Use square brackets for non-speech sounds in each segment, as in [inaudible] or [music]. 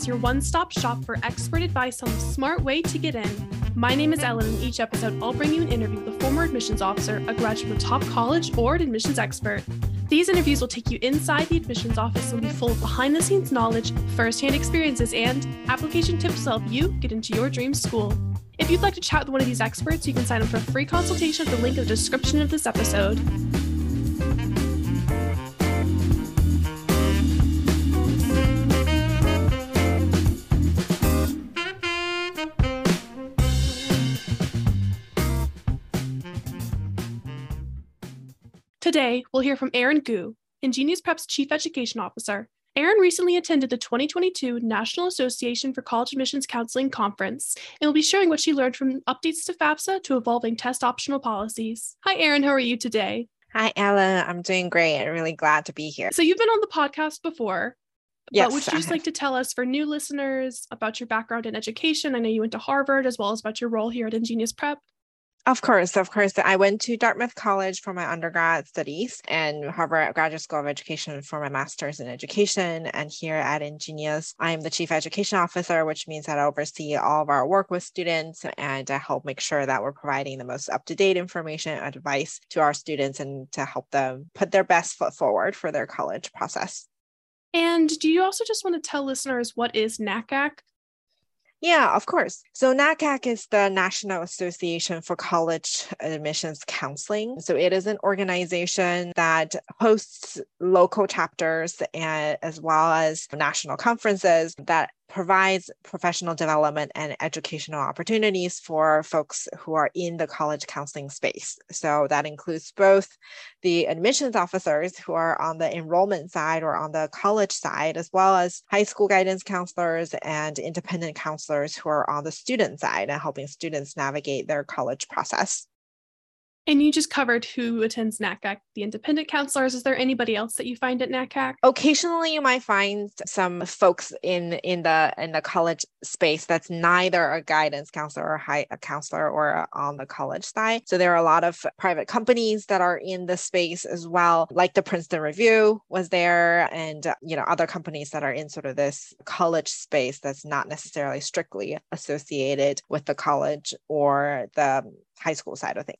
Office, your one stop shop for expert advice on the smart way to get in. My name is Ellen, and each episode I'll bring you an interview with a former admissions officer, a graduate from a top college, or an admissions expert. These interviews will take you inside the admissions office and will be full of behind the scenes knowledge, first hand experiences, and application tips to help you get into your dream school. If you'd like to chat with one of these experts, you can sign up for a free consultation at the link in the description of this episode. Today, we'll hear from Aaron Gu, InGenius Prep's Chief Education Officer. Aaron recently attended the 2022 National Association for College Admissions Counseling Conference and will be sharing what she learned from updates to FAFSA to evolving test optional policies. Hi, Aaron. How are you today? Hi, Ella. I'm doing great. I'm really glad to be here. So, you've been on the podcast before. Yes, but would you just like to tell us for new listeners about your background in education? I know you went to Harvard as well as about your role here at InGenius Prep. Of course, of course. I went to Dartmouth College for my undergrad studies and Harvard Graduate School of Education for my master's in education. And here at InGenius, I am the chief education officer, which means that I oversee all of our work with students and I help make sure that we're providing the most up to date information and advice to our students and to help them put their best foot forward for their college process. And do you also just want to tell listeners what is NACAC? Yeah, of course. So NACAC is the National Association for College Admissions Counseling. So it is an organization that hosts local chapters and as well as national conferences that provides professional development and educational opportunities for folks who are in the college counseling space. So that includes both the admissions officers who are on the enrollment side or on the college side, as well as high school guidance counselors and independent counselors who are on the student side and helping students navigate their college process. And you just covered who attends NACAC, the independent counselors. Is there anybody else that you find at NACAC? Occasionally, you might find some folks in in the in the college space that's neither a guidance counselor or high, a counselor or on the college side. So there are a lot of private companies that are in the space as well, like the Princeton Review was there, and you know other companies that are in sort of this college space that's not necessarily strictly associated with the college or the high school side of things.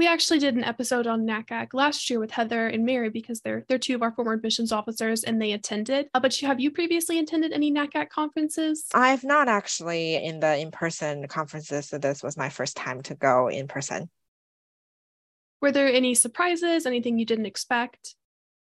We actually did an episode on NACAC last year with Heather and Mary because they're they're two of our former admissions officers and they attended. Uh, but you, have you previously attended any NACAC conferences? I've not actually in the in-person conferences, so this was my first time to go in person. Were there any surprises? Anything you didn't expect?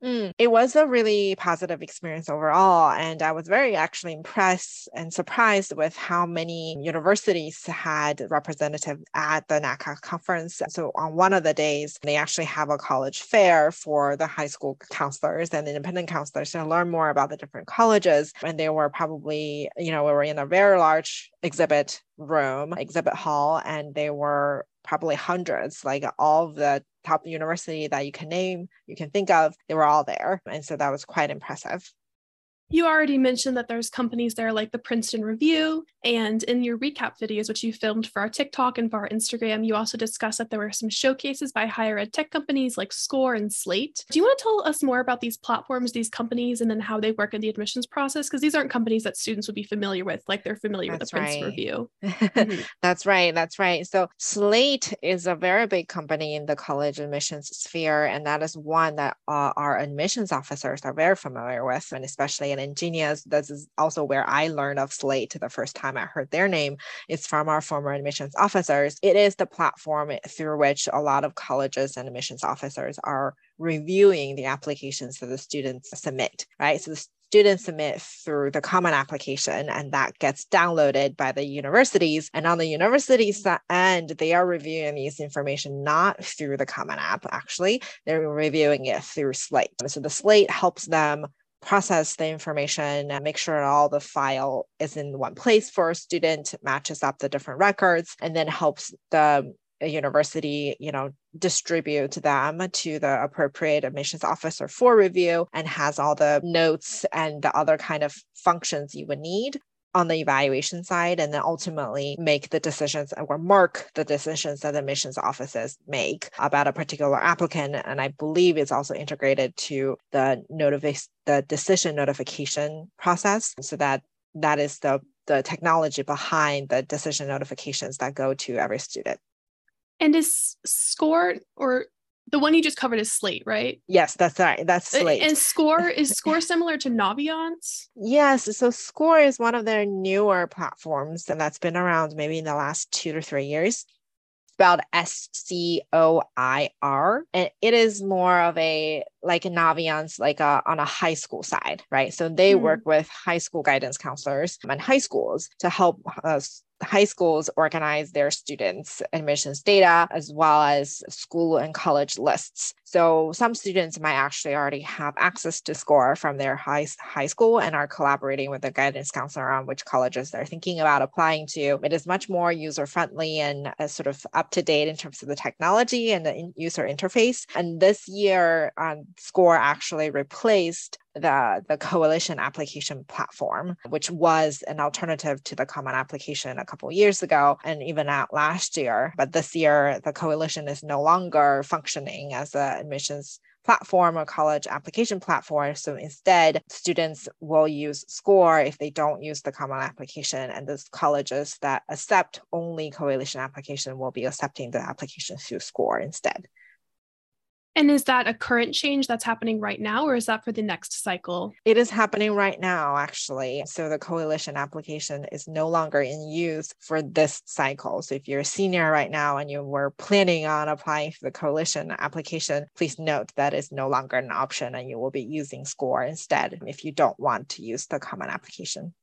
Mm, it was a really positive experience overall. And I was very actually impressed and surprised with how many universities had representative at the NACAC conference. So on one of the days, they actually have a college fair for the high school counselors and independent counselors to learn more about the different colleges. And they were probably, you know, we were in a very large exhibit room, exhibit hall, and they were probably hundreds, like all of the top university that you can name, you can think of, they were all there. And so that was quite impressive. You already mentioned that there's companies there like the Princeton Review. And in your recap videos, which you filmed for our TikTok and for our Instagram, you also discussed that there were some showcases by higher ed tech companies like SCOIR and Slate. Do you want to tell us more about these platforms, these companies, and then how they work in the admissions process? Because these aren't companies that students would be familiar with, like they're familiar That's with the Princeton Review. [laughs] mm-hmm. That's right. That's right. So Slate is a very big company in the college admissions sphere. And that is one that uh, our admissions officers are very familiar with, and especially in InGenius. This is also where I learned of Slate the first time I heard their name. It's from our former admissions officers. It is the platform through which a lot of colleges and admissions officers are reviewing the applications that the students submit, right? So the students submit through the common application and that gets downloaded by the universities and on the universities end they are reviewing these information not through the common app actually they're reviewing it through slate so the slate helps them process the information and make sure all the file is in one place for a student, matches up the different records, and then helps the university, you know, distribute them to the appropriate admissions officer for review and has all the notes and the other kind of functions you would need on the evaluation side and then ultimately make the decisions or mark the decisions that the admissions offices make about a particular applicant. And i believe it's also integrated to the notification the decision notification process so that that is the the technology behind the decision notifications that go to every student. And is SCOIR or the one you just covered is Slate, right? Yes, that's right. That's Slate. And SCOIR is [laughs] SCOIR similar to Naviance? Yes. So SCOIR is one of their newer platforms, and that's been around maybe in the last two to three years. Spelled S C O I R, and it is more of a like a Naviance, like a, on a high school side, right? So they mm-hmm. work with high school guidance counselors and high schools to help us high schools organize their students' admissions data as well as school and college lists. So some students might actually already have access to SCOIR from their high, high school and are collaborating with the guidance counselor on which colleges they're thinking about applying to. It is much more user friendly and uh, sort of up to date in terms of the technology and the user interface. And this year, um, SCOIR actually replaced the, the coalition application platform, which was an alternative to the common application a couple years ago and even out last year. But this year, the coalition is no longer functioning as an admissions platform or college application platform. So instead, students will use SCOIR if they don't use the common application, and those colleges that accept only coalition application will be accepting the application through SCORE instead. And is that a current change that's happening right now, or is that for the next cycle? It is happening right now, actually. So the coalition application is no longer in use for this cycle. So if you're a senior right now and you were planning on applying for the coalition application, please note that is no longer an option and you will be using SCOIR instead if you don't want to use the common application.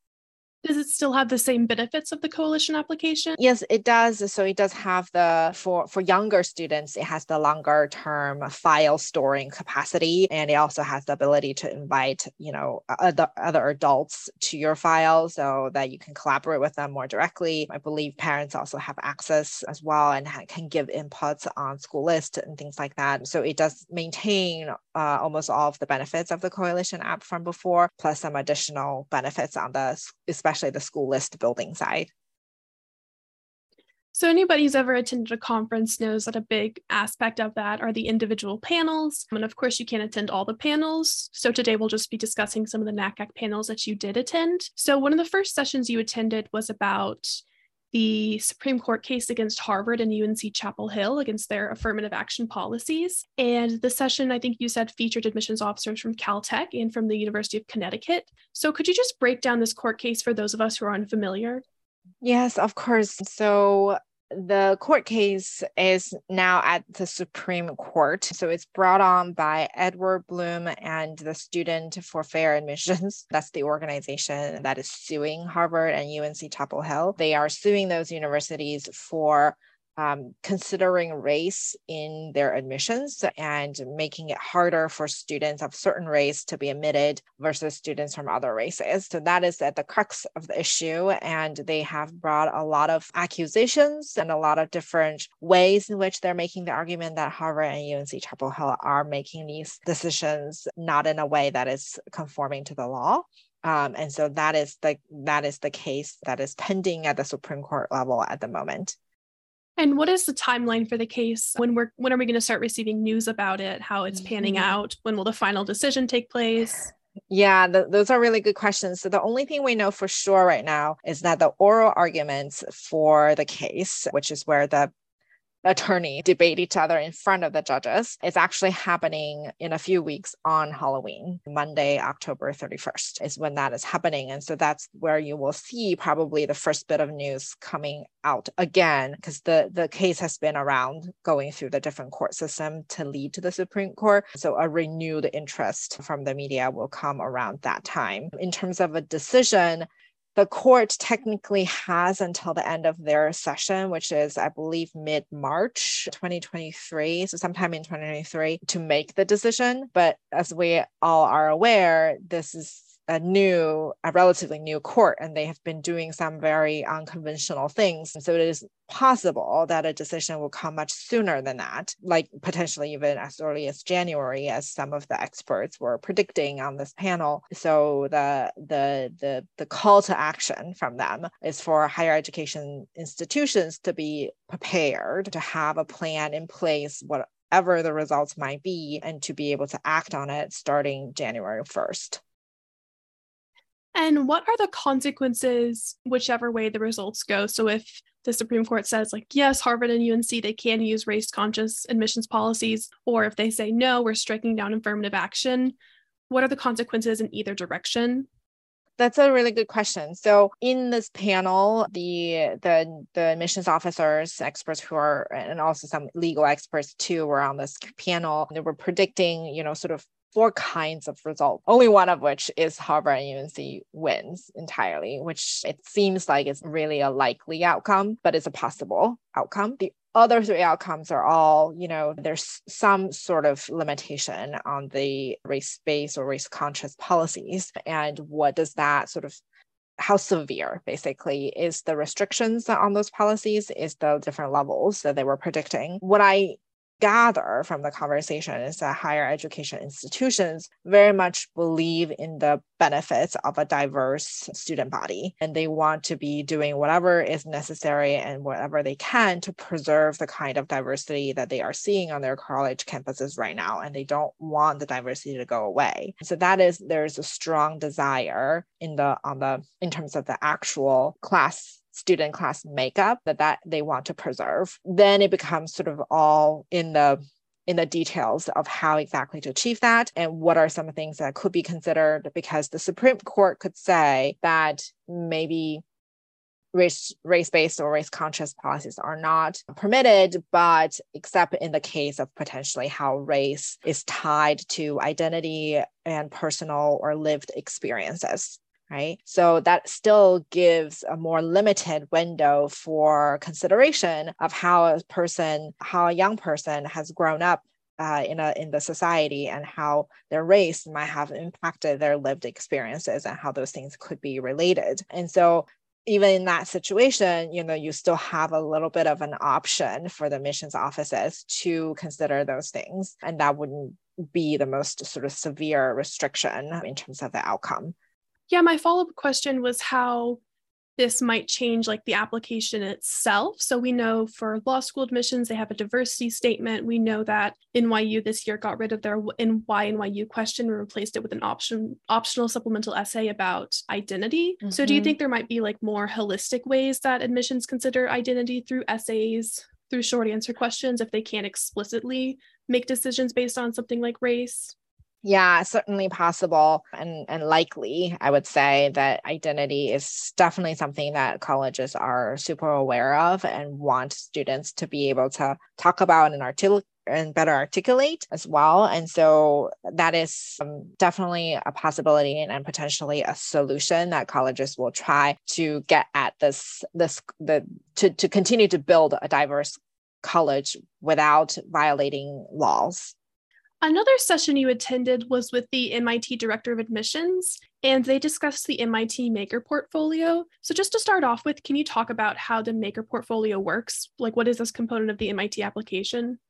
Does it still have the same benefits of the coalition application? Yes, it does. So it does have the for for younger students, it has the longer term file storing capacity, and it also has the ability to invite you know other other adults to your file so that you can collaborate with them more directly. I believe parents also have access as well and can give inputs on school list and things like that. So it does maintain uh, almost all of the benefits of the coalition app from before, plus some additional benefits on the especially the school list building side. So, anybody who's ever attended a conference knows that a big aspect of that are the individual panels. And of course, you can't attend all the panels. So, today we'll just be discussing some of the NACAC panels that you did attend. So, one of the first sessions you attended was about the Supreme Court case against Harvard and UNC Chapel Hill against their affirmative action policies. And the session, I think you said, featured admissions officers from Caltech and from the University of Connecticut. So could you just break down this court case for those of us who are unfamiliar? Yes, of course. So the court case is now at the Supreme Court. So it's brought on by Edward Blum and the Student for Fair Admissions. [laughs] That's the organization that is suing Harvard and UNC Chapel Hill. They are suing those universities for um, considering race in their admissions and making it harder for students of certain race to be admitted versus students from other races. So that is at the crux of the issue. And they have brought a lot of accusations and a lot of different ways in which they're making the argument that Harvard and UNC Chapel Hill are making these decisions not in a way that is conforming to the law. Um, and so that is the that is the case that is pending at the Supreme Court level at the moment. And what is the timeline for the case? When we're when are we going to start receiving news about it? How it's panning mm-hmm. out? When will the final decision take place? Yeah, the, those are really good questions. So the only thing we know for sure right now is that the oral arguments for the case, which is where the attorney debate each other in front of the judges. It's actually happening in a few weeks on Halloween, Monday, October 31st is when that is happening. And so that's where you will see probably the first bit of news coming out again, because the, the case has been around going through the different court system to lead to the Supreme Court. So a renewed interest from the media will come around that time. In terms of a decision, the court technically has until the end of their session, which is, I believe, mid March 2023. So, sometime in 2023 to make the decision. But as we all are aware, this is a new, a relatively new court, and they have been doing some very unconventional things. And so it is possible that a decision will come much sooner than that, like potentially even as early as January, as some of the experts were predicting on this panel. So the the the the call to action from them is for higher education institutions to be prepared to have a plan in place, whatever the results might be, and to be able to act on it starting January 1st. And what are the consequences, whichever way the results go? So, if the Supreme Court says, like, yes, Harvard and UNC, they can use race conscious admissions policies, or if they say, no, we're striking down affirmative action, what are the consequences in either direction? That's a really good question. So in this panel, the the the admissions officers, experts who are, and also some legal experts too, were on this panel. They were predicting, you know, sort of four kinds of results, only one of which is Harvard and UNC wins entirely, which it seems like is really a likely outcome, but it's a possible outcome. The other three outcomes are all, you know, there's some sort of limitation on the race based or race conscious policies. And what does that sort of how severe basically is the restrictions on those policies is the different levels that they were predicting what i gather from the conversation is that higher education institutions very much believe in the benefits of a diverse student body. And they want to be doing whatever is necessary and whatever they can to preserve the kind of diversity that they are seeing on their college campuses right now. And they don't want the diversity to go away. So that is there's a strong desire in the on the in terms of the actual class student class makeup that, that they want to preserve. Then it becomes sort of all in the in the details of how exactly to achieve that and what are some things that could be considered because the Supreme Court could say that maybe race race-based or race-conscious policies are not permitted but except in the case of potentially how race is tied to identity and personal or lived experiences right? So that still gives a more limited window for consideration of how a person, how a young person has grown up uh, in a in the society and how their race might have impacted their lived experiences and how those things could be related. And so even in that situation, you know, you still have a little bit of an option for the admissions offices to consider those things. And that wouldn't be the most sort of severe restriction in terms of the outcome. Yeah, my follow up question was how this might change like the application itself. So we know for law school admissions, they have a diversity statement. We know that NYU this year got rid of their in why NYU question and replaced it with an option optional supplemental essay about identity. Mm-hmm. So do you mm-hmm. think there might be like more holistic ways that admissions consider identity through essays, through short answer questions if they can't explicitly make decisions based on something like race? Yeah, certainly possible and, and likely. I would say that identity is definitely something that colleges are super aware of and want students to be able to talk about and articulate and better articulate as well. And so that is um, definitely a possibility and, and, potentially a solution that colleges will try to get at this this the to, to continue to build a diverse college without violating laws. Another session you attended was with the MIT Director of Admissions, and they discussed the MIT Maker Portfolio. So, just to start off with, can you talk about how the Maker Portfolio works? Like, what is this component of the MIT application?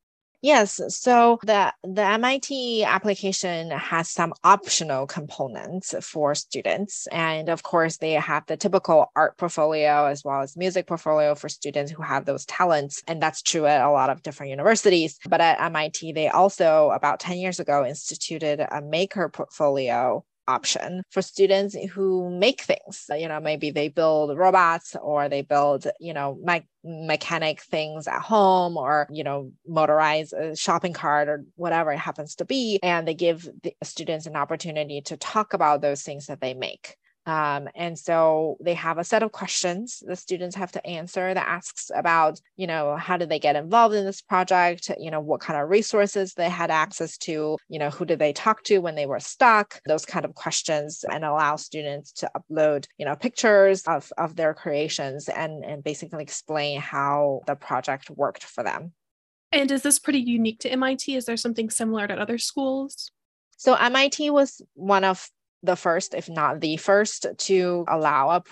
Yes, so the the MIT application has some optional components for students, and of course they have the typical art portfolio as well as music portfolio for students who have those talents, and that's true at a lot of different universities. But at MIT, they also about ten years ago instituted a maker portfolio option for students who make things. You know, maybe they build robots or they build, you know, me- mechanic things at home or, you know, motorize a shopping cart or whatever it happens to be. And they give the students an opportunity to talk about those things that they make. Um, and so they have a set of questions the students have to answer that asks about, you know, how did they get involved in this project? You know, what kind of resources they had access to? You know, who did they talk to when they were stuck? Those kind of questions and allow students to upload, you know, pictures of, of their creations and, and basically explain how the project worked for them. And is this pretty unique to MIT? Is there something similar at other schools? So MIT was one of the first, if not the first, to allow a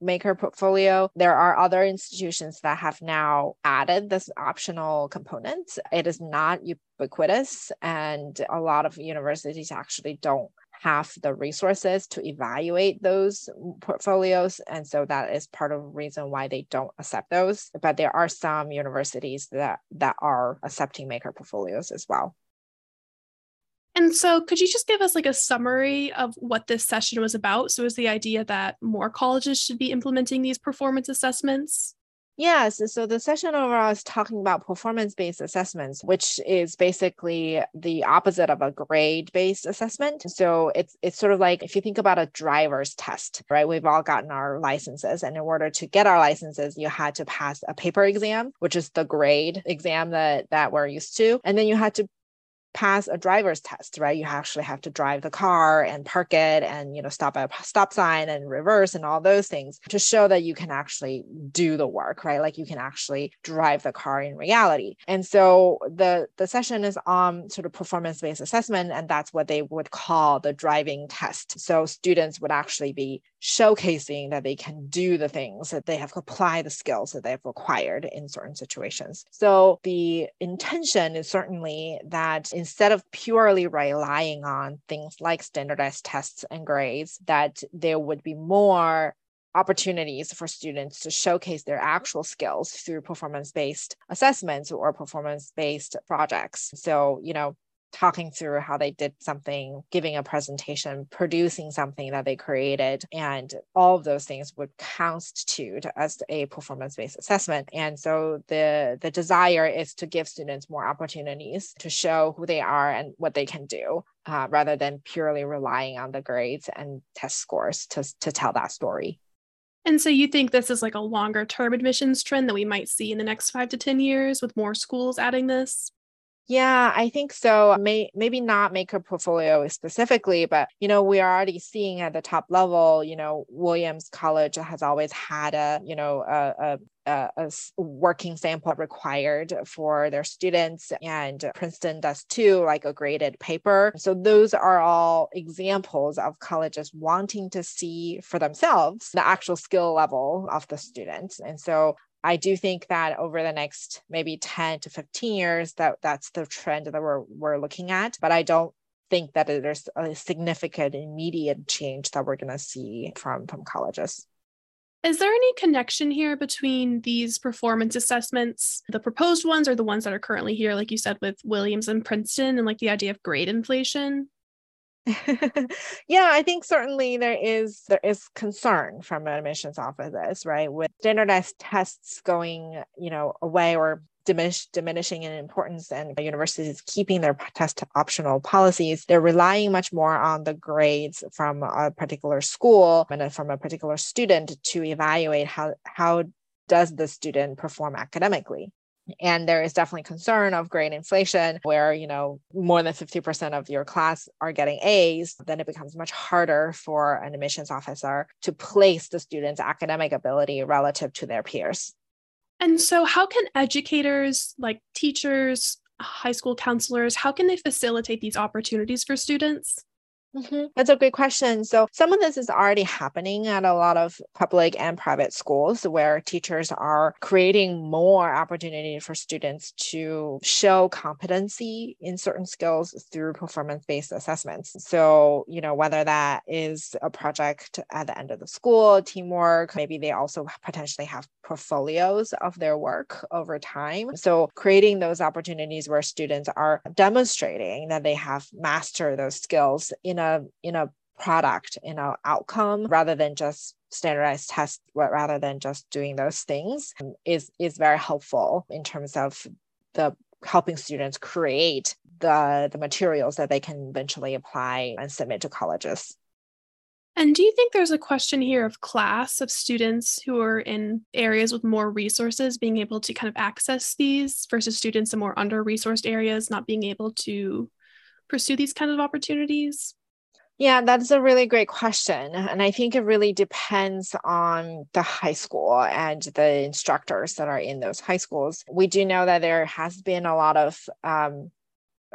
maker portfolio. There are other institutions that have now added this optional component. It is not ubiquitous, and a lot of universities actually don't have the resources to evaluate those portfolios and so that is part of the reason why they don't accept those but there are some universities that that are accepting maker portfolios as well and so, could you just give us like a summary of what this session was about? So, is the idea that more colleges should be implementing these performance assessments? Yes. So the session overall is talking about performance based assessments, which is basically the opposite of a grade based assessment. So it's it's sort of like if you think about a driver's test, right? We've all gotten our licenses. And in order to get our licenses, you had to pass a paper exam, which is the grade exam that, that we're used to. And then you had to pass a driver's test, right? You actually have to drive the car and park it and, you know, stop at a stop sign and reverse and all those things to show that you can actually do the work, right? Like you can actually drive the car in reality. And so the, the session is on sort of performance-based assessment, and that's what they would call the driving test. So students would actually be showcasing that they can do the things that they have applied the skills that they've required in certain situations. So the intention is certainly that instead of purely relying on things like standardized tests and grades, that there would be more opportunities for students to showcase their actual skills through performance based assessments or performance based projects. So, you know, talking through how they did something, giving a presentation, producing something that they created, and all of those things would constitute as a performance-based assessment. And so the the desire is to give students more opportunities to show who they are and what they can do. Uh, rather than purely relying on the grades and test scores to, to tell that story. And so you think this is like a longer term admissions trend that we might see in the next five to 10 years with more schools adding this? Yeah, I think so. May, maybe not maker portfolio specifically, but you know, we're already seeing at the top level, you know, Williams College has always had a, you know, a, a, a working sample required for their students, and Princeton does too, like a graded paper. So those are all examples of colleges wanting to see for themselves the actual skill level of the students. And so I do think that over the next maybe 10 to 15 years, that that's the trend that we're we're looking at. But I don't think that there's a significant immediate change that we're going to see from from colleges. Is there any connection here between these performance assessments, the proposed ones or the ones that are currently here, like you said, with Williams and Princeton, and like the idea of grade inflation? [laughs] yeah, I think certainly there is there is concern from admissions offices, right? With standardized tests going, you know, away or diminish, diminishing in importance and universities keeping their test optional policies, they're relying much more on the grades from a particular school and from a particular student to evaluate how how does the student perform academically and there is definitely concern of grade inflation where you know more than 50% of your class are getting a's then it becomes much harder for an admissions officer to place the student's academic ability relative to their peers. And so how can educators like teachers high school counselors how can they facilitate these opportunities for students Mm-hmm. That's a great question. So, some of this is already happening at a lot of public and private schools where teachers are creating more opportunity for students to show competency in certain skills through performance based assessments. So, you know, whether that is a project at the end of the school, teamwork, maybe they also potentially have portfolios of their work over time. So, creating those opportunities where students are demonstrating that they have mastered those skills in a in a product in an outcome rather than just standardized tests rather than just doing those things um, is is very helpful in terms of the helping students create the the materials that they can eventually apply and submit to colleges. And do you think there's a question here of class of students who are in areas with more resources being able to kind of access these versus students in more under resourced areas not being able to pursue these kind of opportunities yeah, that's a really great question. And I think it really depends on the high school and the instructors that are in those high schools. We do know that there has been a lot of um,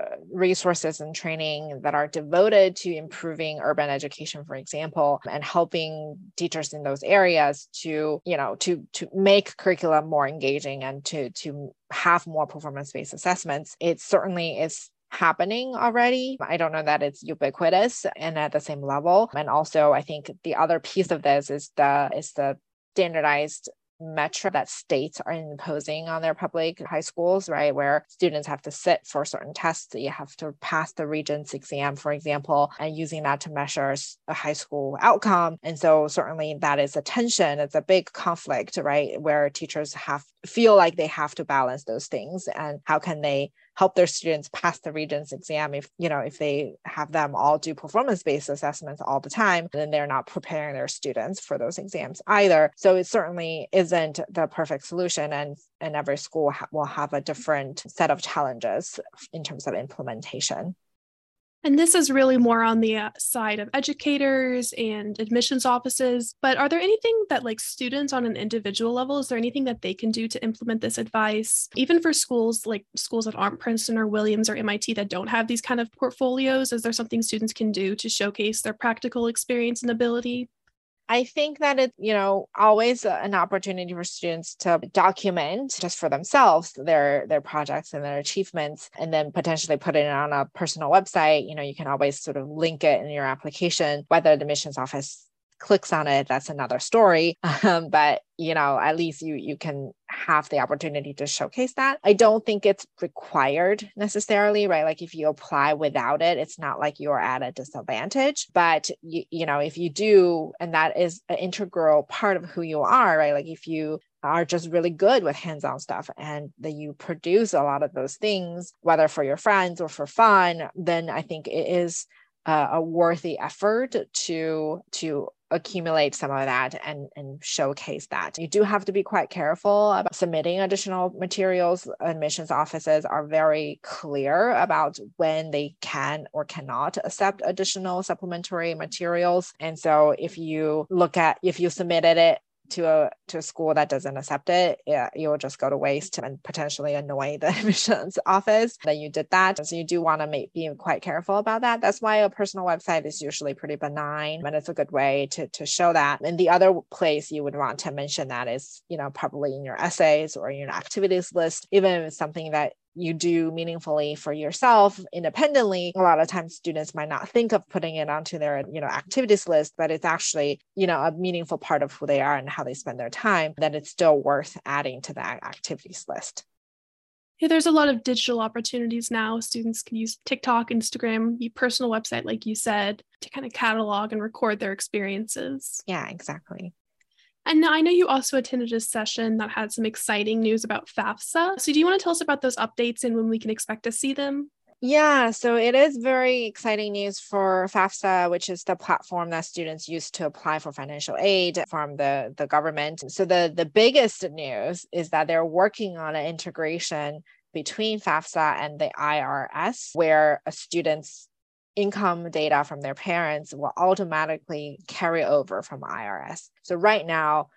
uh, resources and training that are devoted to improving urban education for example and helping teachers in those areas to you know to to make curriculum more engaging and to to have more performance based assessments it certainly is happening already. I don't know that it's ubiquitous and at the same level. And also I think the other piece of this is the is the standardized metric that states are imposing on their public high schools, right? Where students have to sit for certain tests. You have to pass the Regents exam, for example, and using that to measure a high school outcome. And so certainly that is a tension. It's a big conflict, right? Where teachers have feel like they have to balance those things and how can they help their students pass the regents exam if you know if they have them all do performance based assessments all the time then they're not preparing their students for those exams either. So it certainly isn't the perfect solution and and every school ha- will have a different set of challenges in terms of implementation and this is really more on the uh, side of educators and admissions offices. But are there anything that, like students on an individual level, is there anything that they can do to implement this advice? Even for schools like schools that aren't Princeton or Williams or MIT that don't have these kind of portfolios, is there something students can do to showcase their practical experience and ability? I think that it's, you know, always an opportunity for students to document just for themselves their their projects and their achievements and then potentially put it on a personal website. You know, you can always sort of link it in your application, whether the admissions office clicks on it that's another story. Um, but you know at least you you can have the opportunity to showcase that. I don't think it's required necessarily right? Like if you apply without it it's not like you're at a disadvantage. But you, you know if you do and that is an integral part of who you are right? Like if you are just really good with hands-on stuff and that you produce a lot of those things whether for your friends or for fun then i think it is a worthy effort to to accumulate some of that and, and showcase that. You do have to be quite careful about submitting additional materials. Admissions offices are very clear about when they can or cannot accept additional supplementary materials. And so if you look at, if you submitted it to a to a school that doesn't accept it, yeah, you'll just go to waste and potentially annoy the [laughs] admissions office that you did that. So you do want to be quite careful about that. That's why a personal website is usually pretty benign, and it's a good way to to show that. And the other place you would want to mention that is, you know, probably in your essays or in your activities list, even if it's something that you do meaningfully for yourself independently a lot of times students might not think of putting it onto their you know activities list but it's actually you know a meaningful part of who they are and how they spend their time then it's still worth adding to that activities list yeah, there's a lot of digital opportunities now. Students can use TikTok, Instagram, your personal website, like you said, to kind of catalog and record their experiences. Yeah, exactly. And I know you also attended a session that had some exciting news about FAFSA. So, do you want to tell us about those updates and when we can expect to see them? Yeah, so it is very exciting news for FAFSA, which is the platform that students use to apply for financial aid from the, the government. So the, the biggest news is that they're working on an integration between FAFSA and the IRS, where a student's income data from their parents will automatically carry over from IRS. So right now,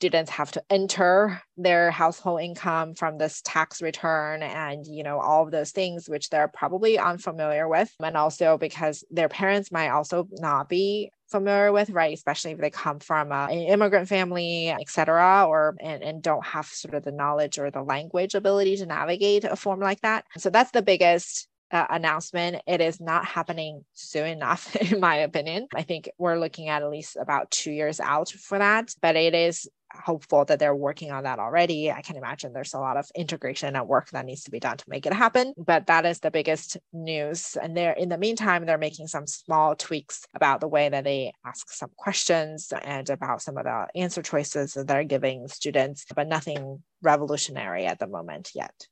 students have to enter their household income from this tax return and you know all of those things which they're probably unfamiliar with and also because their parents might also not be familiar with right especially if they come from an immigrant family etc or and, and don't have sort of the knowledge or the language ability to navigate a form like that so that's the biggest uh, announcement. It is not happening soon enough, [laughs] in my opinion. I think we're looking at at least about two years out for that, but it is hopeful that they're working on that already. I can imagine there's a lot of integration and work that needs to be done to make it happen, but that is the biggest news. And they're in the meantime, they're making some small tweaks about the way that they ask some questions and about some of the answer choices that they're giving students, but nothing revolutionary at the moment yet.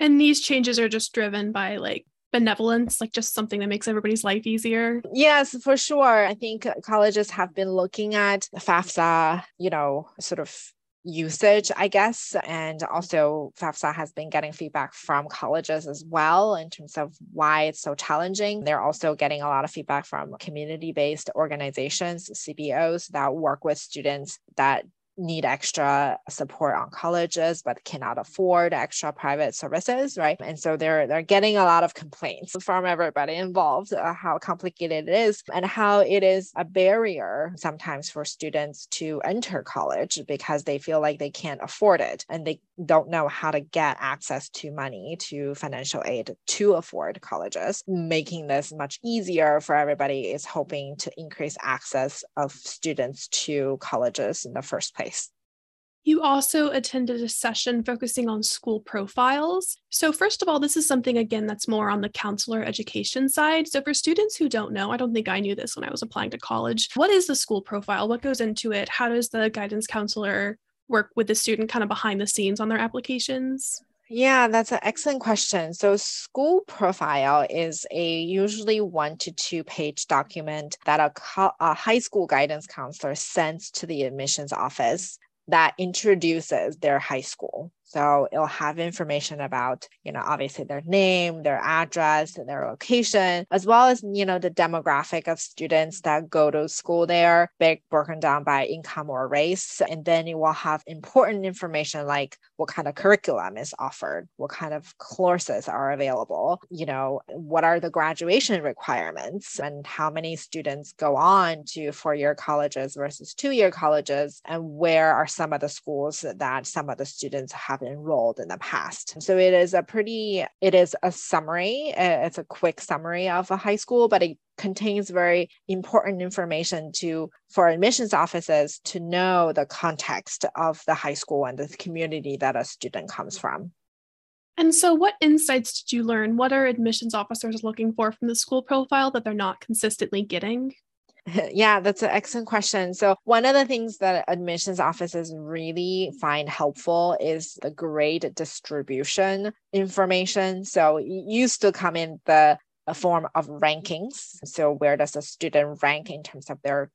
And these changes are just driven by like benevolence, like just something that makes everybody's life easier? Yes, for sure. I think colleges have been looking at FAFSA, you know, sort of usage, I guess. And also, FAFSA has been getting feedback from colleges as well in terms of why it's so challenging. They're also getting a lot of feedback from community based organizations, CBOs that work with students that need extra support on colleges but cannot afford extra private services, right? And so they're they're getting a lot of complaints from everybody involved uh, how complicated it is and how it is a barrier sometimes for students to enter college because they feel like they can't afford it and they don't know how to get access to money to financial aid to afford colleges making this much easier for everybody is hoping to increase access of students to colleges in the first place you also attended a session focusing on school profiles. So, first of all, this is something again that's more on the counselor education side. So, for students who don't know, I don't think I knew this when I was applying to college. What is the school profile? What goes into it? How does the guidance counselor work with the student kind of behind the scenes on their applications? Yeah, that's an excellent question. So, school profile is a usually one to two page document that a, co- a high school guidance counselor sends to the admissions office that introduces their high school. So it'll have information about, you know, obviously their name, their address, their location, as well as, you know, the demographic of students that go to school there, big broken down by income or race. And then it will have important information like what kind of curriculum is offered, what kind of courses are available, you know, what are the graduation requirements and how many students go on to four-year colleges versus two-year colleges, and where are some of the schools that some of the students have have enrolled in the past. So it is a pretty, it is a summary. Uh, it's a quick summary of a high school, but it contains very important information to for admissions offices to know the context of the high school and the community that a student comes from. And so, what insights did you learn? What are admissions officers looking for from the school profile that they're not consistently getting? [laughs] Yeah, that's an excellent question. So, one of the things that admissions offices really find helpful is the grade distribution information. So, it used to come in the form of rankings. So, where does a student rank in terms of their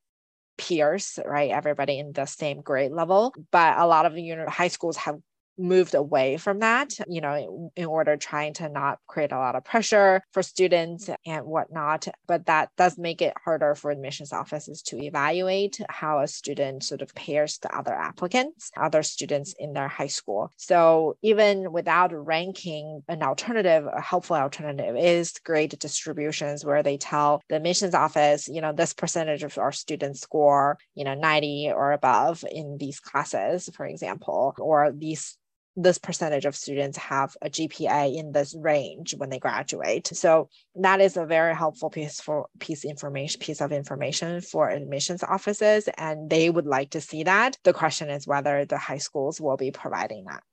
peers, right? Everybody in the same grade level. But a lot of you know, high schools have moved away from that, you know, in order trying to not create a lot of pressure for students and whatnot. But that does make it harder for admissions offices to evaluate how a student sort of pairs to other applicants, other students in their high school. So even without ranking, an alternative, a helpful alternative is grade distributions where they tell the admissions office, you know, this percentage of our students score, you know, 90 or above in these classes, for example, or these this percentage of students have a GPA in this range when they graduate. So that is a very helpful piece for piece information piece of information for admissions offices, and they would like to see that. The question is whether the high schools will be providing that.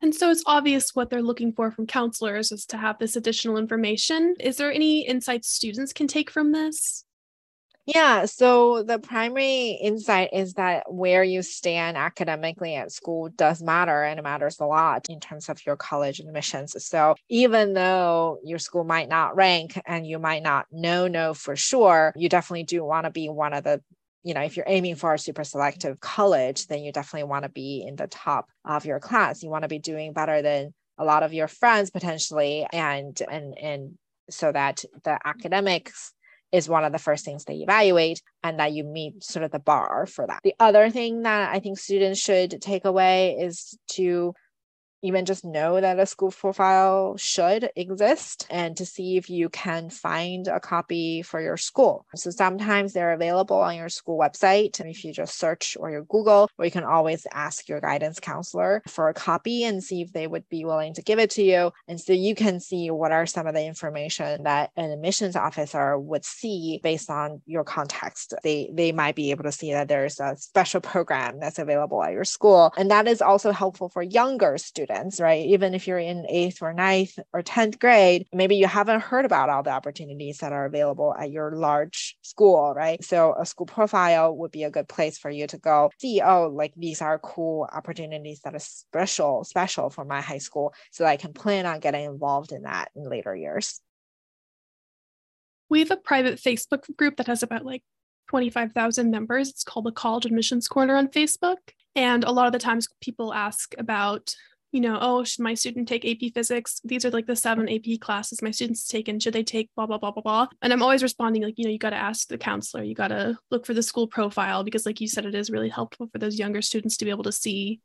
And so it's obvious what they're looking for from counselors is to have this additional information. Is there any insights students can take from this? Yeah, so the primary insight is that where you stand academically at school does matter and it matters a lot in terms of your college admissions. So even though your school might not rank and you might not know know for sure, you definitely do want to be one of the you know, if you're aiming for a super selective college, then you definitely want to be in the top of your class. You want to be doing better than a lot of your friends potentially and and and so that the academics is one of the first things they evaluate and that you meet sort of the bar for that. The other thing that I think students should take away is to even just know that a school profile should exist and to see if you can find a copy for your school. So sometimes they're available on your school website. And if you just search or you Google, or you can always ask your guidance counselor for a copy and see if they would be willing to give it to you. And so you can see what are some of the information that an admissions officer would see based on your context. They they might be able to see that there's a special program that's available at your school. And that is also helpful for younger students right? Even if you're in eighth or ninth or 10th grade, maybe you haven't heard about all the opportunities that are available at your large school, right? So a school profile would be a good place for you to go see, oh, like these are cool opportunities that are special, special for my high school. So I can plan on getting involved in that in later years. We have a private Facebook group that has about like 25,000 members. It's called the College Admissions Corner on Facebook. And a lot of the times people ask about you know, oh, should my student take AP physics? These are like the seven AP classes my students take, and Should they take blah, blah, blah, blah, blah? And I'm always responding like, you know, you got to ask the counselor, you got to look for the school profile because, like you said, it is really helpful for those younger students to be able to see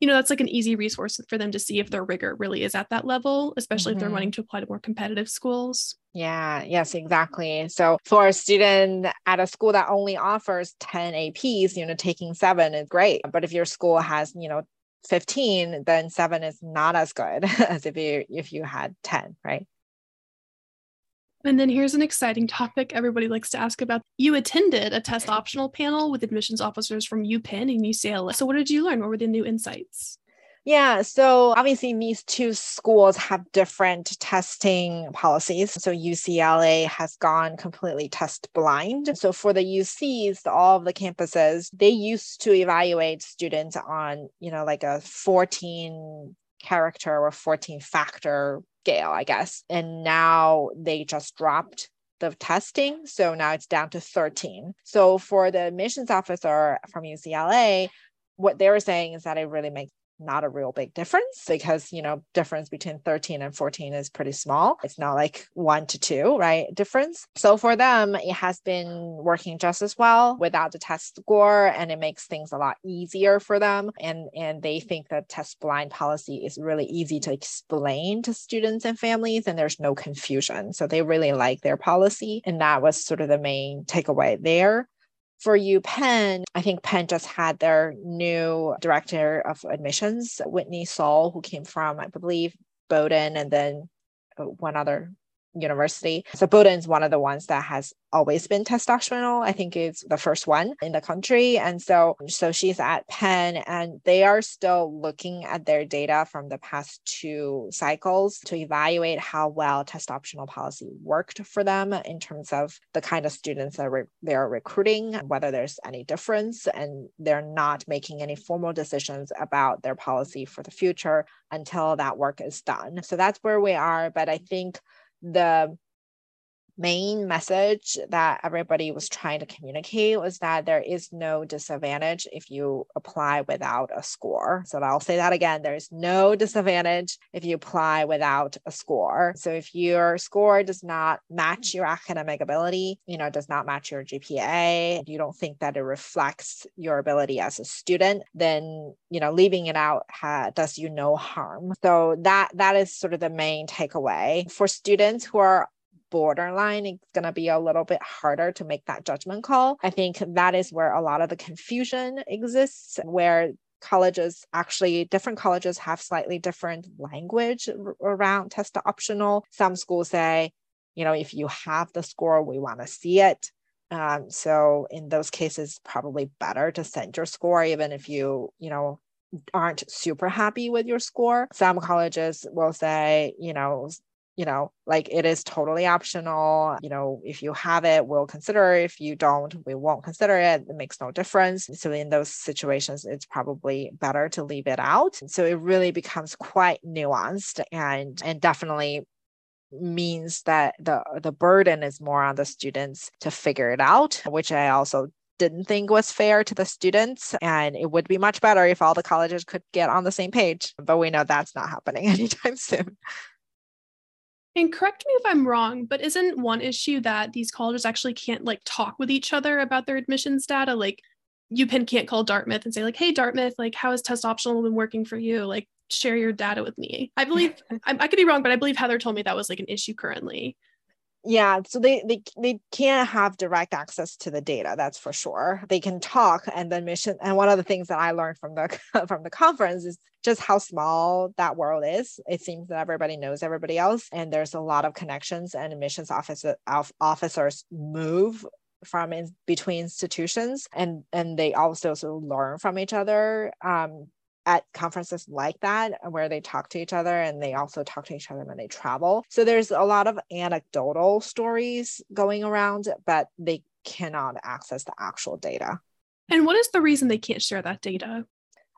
you know that's like an easy resource for them to see if their rigor really is at that level especially mm-hmm. if they're mm-hmm. wanting to apply to more competitive schools yeah yes exactly so for a student at a school that only offers 10 aps you know taking seven is great but if your school has you know 15 then seven is not as good [laughs] as if you if you had 10 right and then here's an exciting topic everybody likes to ask about. You attended a test optional panel with admissions officers from UPenn and UCLA. So, what did you learn? What were the new insights? Yeah, so obviously these two schools have different testing policies. So UCLA has gone completely test blind. So for the UCs, all of the campuses, they used to evaluate students on, you know, like a 14 character or 14 factor scale, I guess. And now they just dropped the testing. So now it's down to 13. So for the admissions officer from UCLA, what they were saying is that it really makes not a real big difference because you know difference between 13 and 14 is pretty small. It's not like one to two right difference. So for them it has been working just as well without the test score and it makes things a lot easier for them. And and they think that test blind policy is really easy to explain to students and families and there's no confusion. So they really like their policy and that was sort of the main takeaway there for UPenn, I think Penn just had their new director of admissions, Whitney Soule, who came from, I believe, Bowdoin and then uh, one other university. So Bowdoin is one of the ones that has always been test optional. I think it's the first one in the country. And so, so she's at Penn and they are still looking at their data from the past two cycles to evaluate how well test optional policy worked for them in terms of the kind of students that re- they're recruiting, whether there's any difference. And they're not making any formal decisions about their policy for the future until that work is done. So that's where we are. But I think the main message that everybody was trying to communicate was that there is no disadvantage if you apply without a score. So I'll say that again there is no disadvantage if you apply without a score. So if your score does not match your academic ability, you know, does not match your GPA, you don't think that it reflects your ability as a student, then, you know, leaving it out ha- does you no harm. So that that is sort of the main takeaway for students who are borderline, it's going to be a little bit harder to make that judgment call. I think that is where a lot of the confusion exists, where colleges actually different colleges have slightly different language around test optional. Some schools say you know if you have the score we want to see it. Um, so in those cases probably better to send your score even if you you know aren't super happy with your score. Some colleges will say you know you know, like it is totally optional. You know, if you have it, we'll consider it. If you don't, we won't consider it. It makes no difference. So in those situations, it's probably better to leave it out. So it really becomes quite nuanced and and definitely means that the the burden is more on the students to figure it out, which I also didn't think was fair to the students. And it would be much better if all the colleges could get on the same page. But we know that's not happening [laughs] anytime soon. And correct me if I'm wrong, but isn't one issue that these colleges actually can't like talk with each other about their admissions data? Like UPenn can't call Dartmouth and say like, "Hey, Dartmouth, like how has test optional been working for you? Like share your data with me." I believe [laughs] I, I could be wrong, but I believe Heather told me that was like an issue currently yeah so they, they they can't have direct access to the data that's for sure. They can talk and then mission and one of the things that i learned from the [laughs] from the conference is just how small that world is. It seems that everybody knows everybody else and there's a lot of connections and admissions officer, officers move from in between institutions and and they also learn from each other. Um, at conferences like that uh, where they talk to each other and they also talk to each other when they travel. So there's a lot of anecdotal stories going around, but they cannot access the actual data. And what is the reason they can't share that data?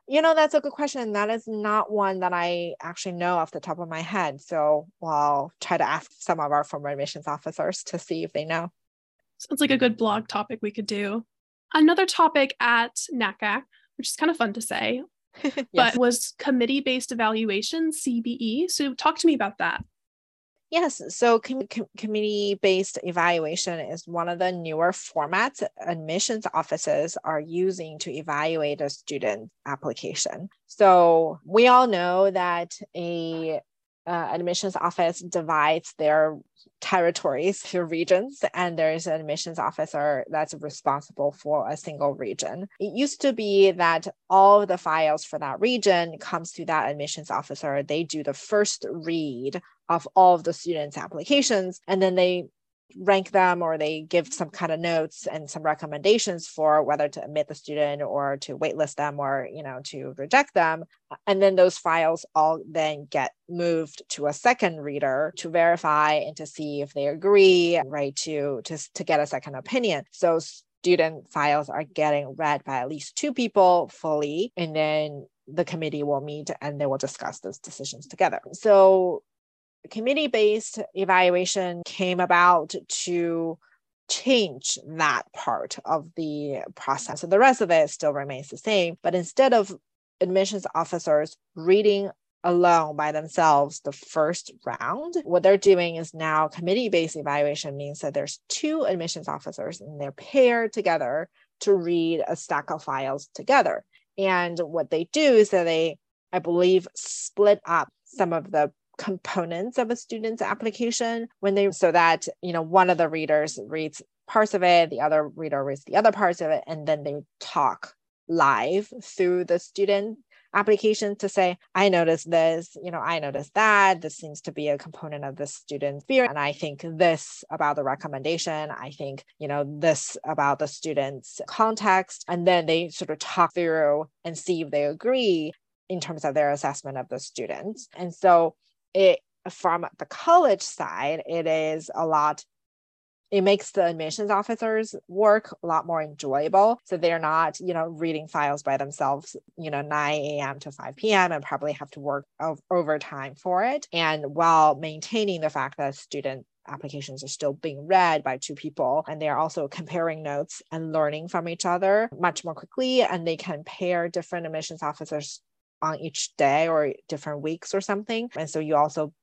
You know, that's a good question. That is not one that I actually know off the top of my head. So I'll try to ask some of our former admissions officers to see if they know. Sounds like a good blog topic we could do. Another topic at NACAC, which is kind of fun to say, [laughs] yes. but was committee based evaluation CBE. So talk to me about that. Yes, so com- com- committee based evaluation is one of the newer formats admissions offices are using to evaluate a student application. So we all know that a uh, admissions office divides their territories to regions and there's an admissions officer that's responsible for a single region. It used to be that all the files for that region comes to that admissions officer. They do the first read of all of the students applications and then they rank them or they give some kind of notes and some recommendations for whether to admit the student or to waitlist them or you know to reject them. And then those files all then get moved to a second reader to verify and to see if they agree right to to, to get a second opinion. So student files are getting read by at least two people fully and then the committee will meet and they will discuss those decisions together. So committee based evaluation came about to change that part of the process. So the rest of it still remains the same. But instead of admissions officers reading alone by themselves the first round, what they're doing is now committee based evaluation means that there's two admissions officers and they're paired together to read a stack of files together. And what they do is that they, I believe, split up some of the components of a student's application when they so that you know one of the readers reads parts of it the other reader reads the other parts of it and then they talk live through the student application to say i noticed this you know i noticed that this seems to be a component of the student's fear and i think this about the recommendation i think you know this about the student's context and then they sort of talk through and see if they agree in terms of their assessment of the students and so it from the college side, it is a lot it makes the admissions officers work a lot more enjoyable. So they're not, you know, reading files by themselves, you know, 9 a.m. to 5 p.m. and probably have to work overtime for it. And while maintaining the fact that student applications are still being read by two people and they're also comparing notes and learning from each other much more quickly and they can pair different admissions officers on each day or different weeks or something. And so you also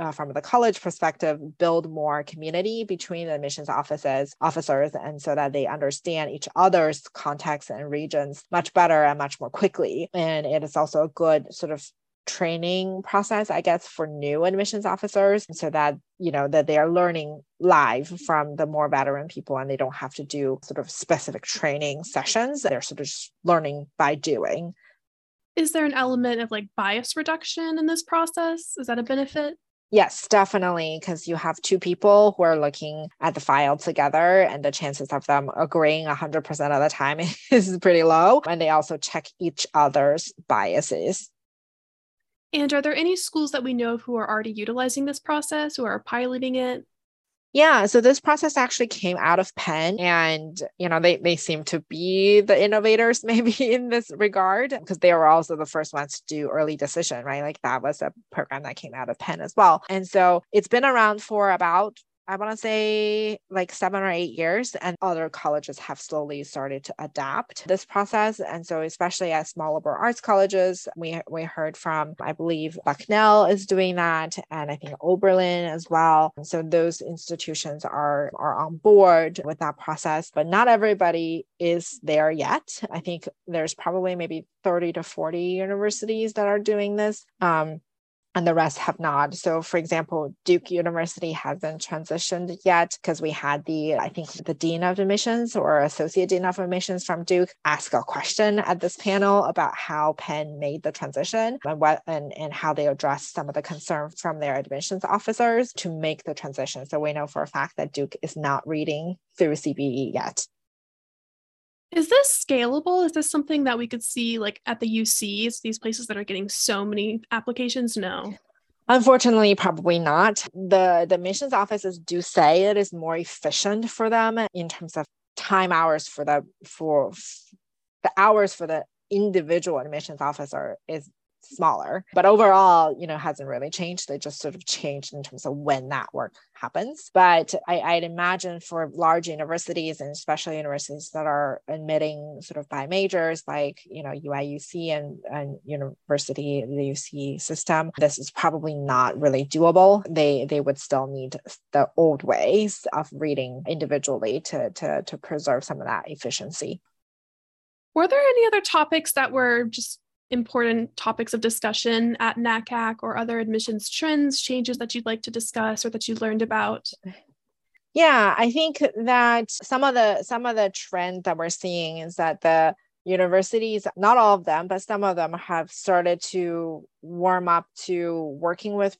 uh, from the college perspective, build more community between the admissions offices, officers, and so that they understand each other's contexts and regions much better and much more quickly. And it is also a good sort of training process, I guess, for new admissions officers, so that you know that they are learning live from the more veteran people, and they don't have to do sort of specific training sessions. They're sort of learning by doing is there an element of like bias reduction in this process? Is that a benefit? Yes, definitely. Because you have two people who are looking at the file together, and the chances of them agreeing 100% of the time [laughs] is pretty low. And they also check each other's biases. And are there any schools that we know of who are already utilizing this process or are piloting it? Yeah, so this process actually came out of Penn and you know they they seem to be the innovators [laughs] maybe in this regard because they were also the first ones to do early decision, right? Like that was a program that came out of Penn as well. And so it's been around for about I want to say like seven or eight years, and other colleges have slowly started to adapt this process. And so, especially at small liberal arts colleges, we we heard from I believe Bucknell is doing that, and I think Oberlin as well. So those institutions are are on board with that process, but not everybody is there yet. I think there's probably maybe 30 to 40 universities that are doing this. Um, and the rest have not. So, for example, Duke University hasn't transitioned yet because we had the, I think, the Dean of Admissions or Associate Dean of Admissions from Duke ask a question at this panel about how Penn made the transition and what and, and how they addressed some of the concerns from their admissions officers to make the transition. So, we know for a fact that Duke is not reading through CBE yet. Is this scalable? Is this something that we could see like at the UCs, these places that are getting so many applications? No. Unfortunately, probably not. The the admissions offices do say it is more efficient for them in terms of time hours for the for the hours for the individual admissions officer is smaller. But overall, you know, hasn't really changed. They just sort of changed in terms of when that work happens. But I, would imagine for large universities and especially universities that are admitting sort of by majors like, you know, UIUC and, and university, the UC system, this is probably not really doable. They they would still need the old ways of reading individually to, to, to preserve some of that efficiency. Were there any other topics that were just important topics of discussion at NACAC or other admissions trends, changes that you'd like to discuss or that you learned about? Yeah, I think that some of the some of the trends that we're seeing is that the universities, not all of them, but some of them have started to warm up to working with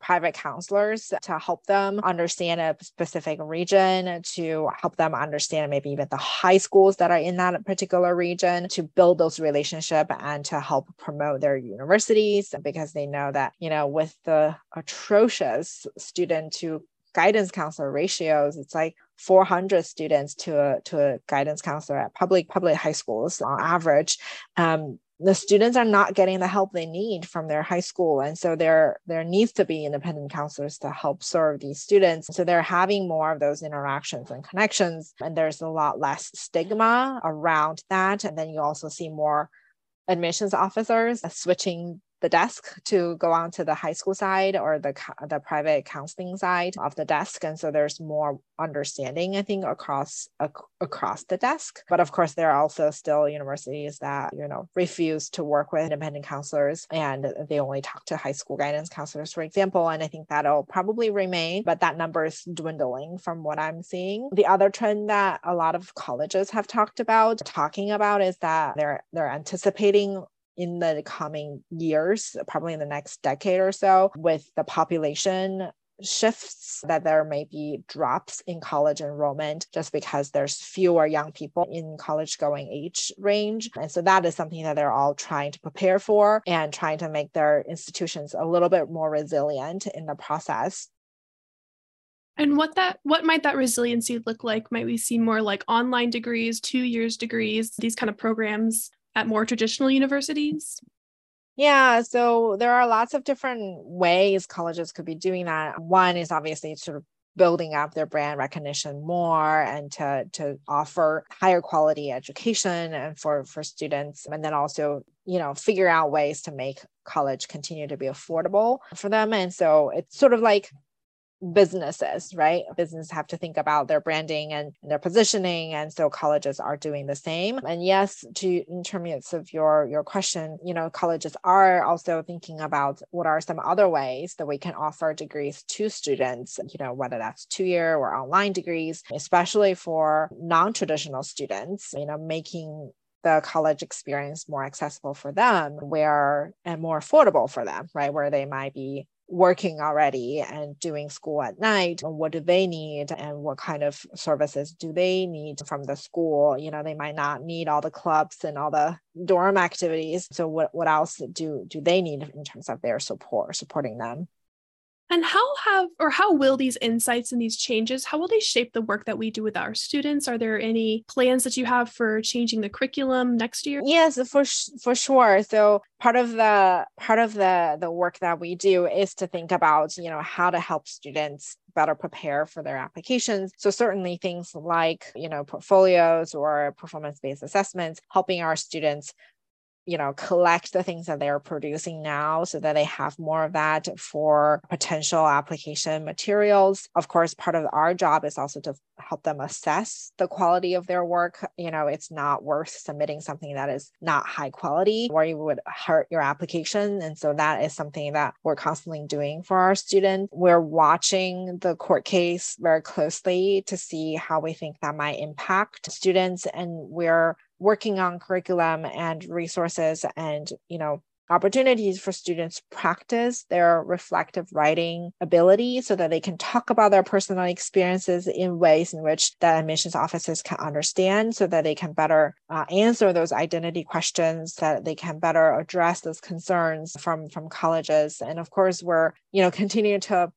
private counselors to help them understand a specific region, to help them understand maybe even the high schools that are in that particular region, to build those relationships and to help promote their universities because they know that, you know, with the atrocious student to guidance counselor ratios, it's like 400 students to a, to a guidance counselor at public public high schools on average. Um, the students are not getting the help they need from their high school. And so there there needs to be independent counselors to help serve these students. So they're having more of those interactions and connections and there's a lot less stigma around that. And then you also see more admissions officers switching the desk to go on to the high school side or the the private counseling side of the desk and so there's more understanding i think across ac- across the desk. But of course there are also still universities that you know refuse to work with independent counselors and they only talk to high school guidance counselors for example and i think that'll probably remain but that number is dwindling from what i'm seeing. The other trend that a lot of colleges have talked about talking about is that they're they're anticipating in the coming years, probably in the next decade or so, with the population shifts that there may be drops in college enrollment just because there's fewer young people in college going age range. And so that is something that they're all trying to prepare for and trying to make their institutions a little bit more resilient in the process. And what that what might that resiliency look like? Might we see more like online degrees two years degrees these kind of programs at more traditional universities? Yeah, so there are lots of different ways colleges could be doing that. One is obviously sort of building up their brand recognition more and to to offer higher quality education and for for students and then also you know figure out ways to make college continue to be affordable for them and so it's sort of like businesses, right? Businesses have to think about their branding and their positioning. And so colleges are doing the same. And yes, to in terms of your your question, you know, colleges are also thinking about what are some other ways that we can offer degrees to students, you know, whether that's two-year or online degrees, especially for non-traditional students, you know, making the college experience more accessible for them where and more affordable for them right where they might be working already and doing school at night what do they need and what kind of services do they need from the school? You know they might not need all the clubs and all the dorm activities. So what, what else do do they need in terms of their support supporting them and how have or how will these insights and these changes, how will they shape the work that we do with our students? Are there any plans that you have for changing the curriculum next year? Yes, for for sure. So part of the part of the the work that we do is to think about, you know, how to help students better prepare for their applications. So certainly things like, you know, portfolios or performance-based assessments, helping our students you know collect the things that they're producing now so that they have more of that for potential application materials. Of course part of our job is also to help them assess the quality of their work. You know it's not worth submitting something that is not high quality or you would hurt your application. And so that is something that we're constantly doing for our students. We're watching the court case very closely to see how we think that might impact students and we're working on curriculum and resources and you know opportunities for students practice their reflective writing ability so that they can talk about their personal experiences in ways in which the admissions offices can understand so that they can better uh, answer those identity questions that they can better address those concerns from from colleges. And of course we're you know continuing to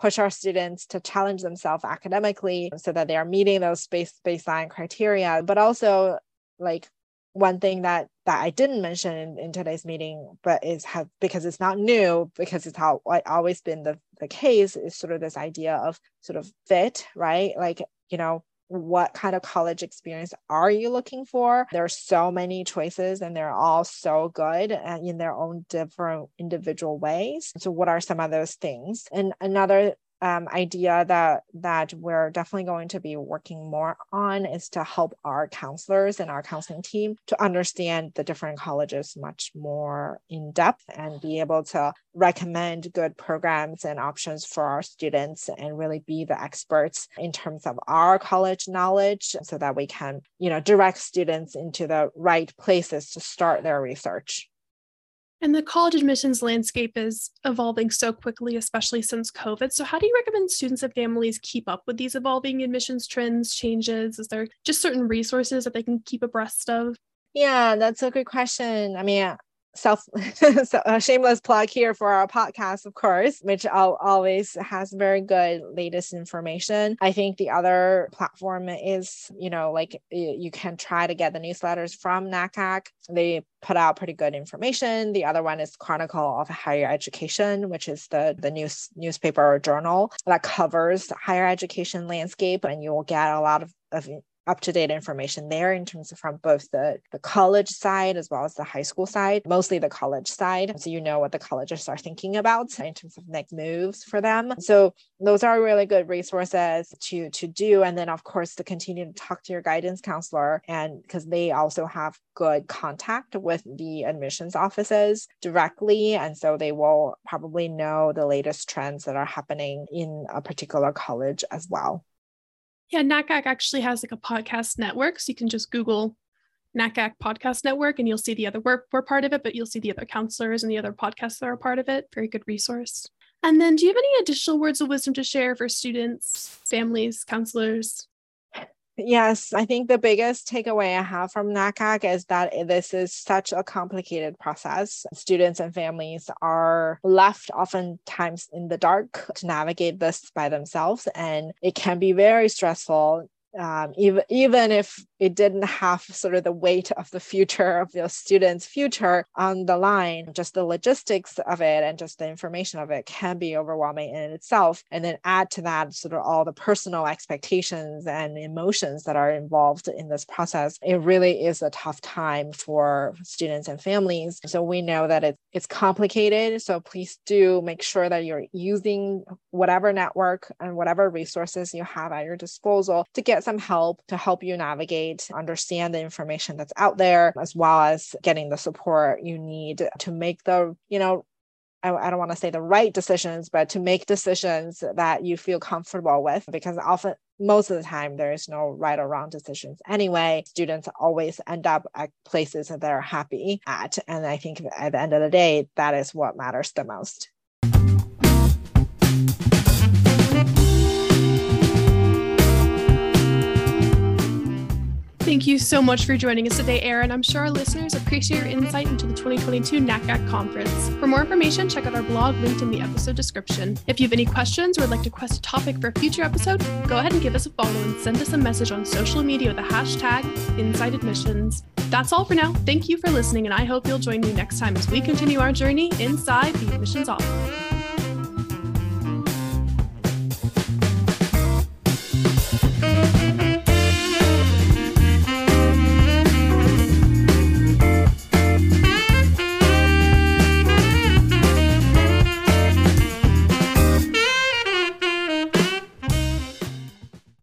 push our students to challenge themselves academically so that they are meeting those space baseline criteria but also like one thing that that I didn't mention in, in today's meeting, but is have because it's not new, because it's how like, always been the, the case, is sort of this idea of sort of fit, right? Like, you know, what kind of college experience are you looking for? There are so many choices and they're all so good uh, in their own different individual ways. So, what are some of those things? And another um, idea that that we're definitely going to be working more on is to help our counselors and our counseling team to understand the different colleges much more in depth and be able to recommend good programs and options for our students and really be the experts in terms of our college knowledge so that we can you know direct students into the right places to start their research and the college admissions landscape is evolving so quickly, especially since COVID. So, how do you recommend students and families keep up with these evolving admissions trends, changes? Is there just certain resources that they can keep abreast of? Yeah, that's a good question. I mean, self [laughs] so a shameless plug here for our podcast of course which always has very good latest information. I think the other platform is you know like you can try to get the newsletters from NACAC. They put out pretty good information. The other one is chronicle of higher education which is the the news newspaper or journal that covers higher education landscape and you will get a lot of, of up to date information there in terms of from both the, the college side as well as the high school side, mostly the college side. So you know what the colleges are thinking about in terms of next moves for them. So those are really good resources to to do. And then of course to continue to talk to your guidance counselor and because they also have good contact with the admissions offices directly. And so they will probably know the latest trends that are happening in a particular college as well. Yeah, NACAC actually has like a podcast network. So you can just Google NACAC Podcast Network and you'll see the other work we're part of it, but you'll see the other counselors and the other podcasts that are part of it. Very good resource. And then do you have any additional words of wisdom to share for students, families, counselors? Yes, I think the biggest takeaway I have from NACAC is that this is such a complicated process. Students and families are left oftentimes in the dark to navigate this by themselves, and it can be very stressful um, even even if it didn't have sort of the weight of the future of your students' future on the line, just the logistics of it and just the information of it can be overwhelming in itself. And then add to that sort of all the personal expectations and emotions that are involved in this process. It really is a tough time for students and families. So we know that it, it's complicated. So please do make sure that you're using whatever network and whatever resources you have at your disposal to get some help to help you navigate, understand the information that's out there, as well as getting the support you need to make the, you know, I, don't want to say the right decisions, but to make decisions that you feel comfortable with, because often, most of the time, there is no right or wrong decisions. Anyway, students always end up at places that they're happy at. And I think at the end of the day, that is what matters the most. Thank you so much for joining us today, Erin. I'm sure our listeners appreciate your insight into the 2022 NACAC conference. For more information, check out our blog linked in the episode description. If you have any questions or would like to request a topic for a future episode, go ahead and give us a follow and send us a message on social media with the hashtag InsideAdmissions. That's all for now. Thank you for listening, and I hope you'll join me next time as we continue our journey inside the admissions office.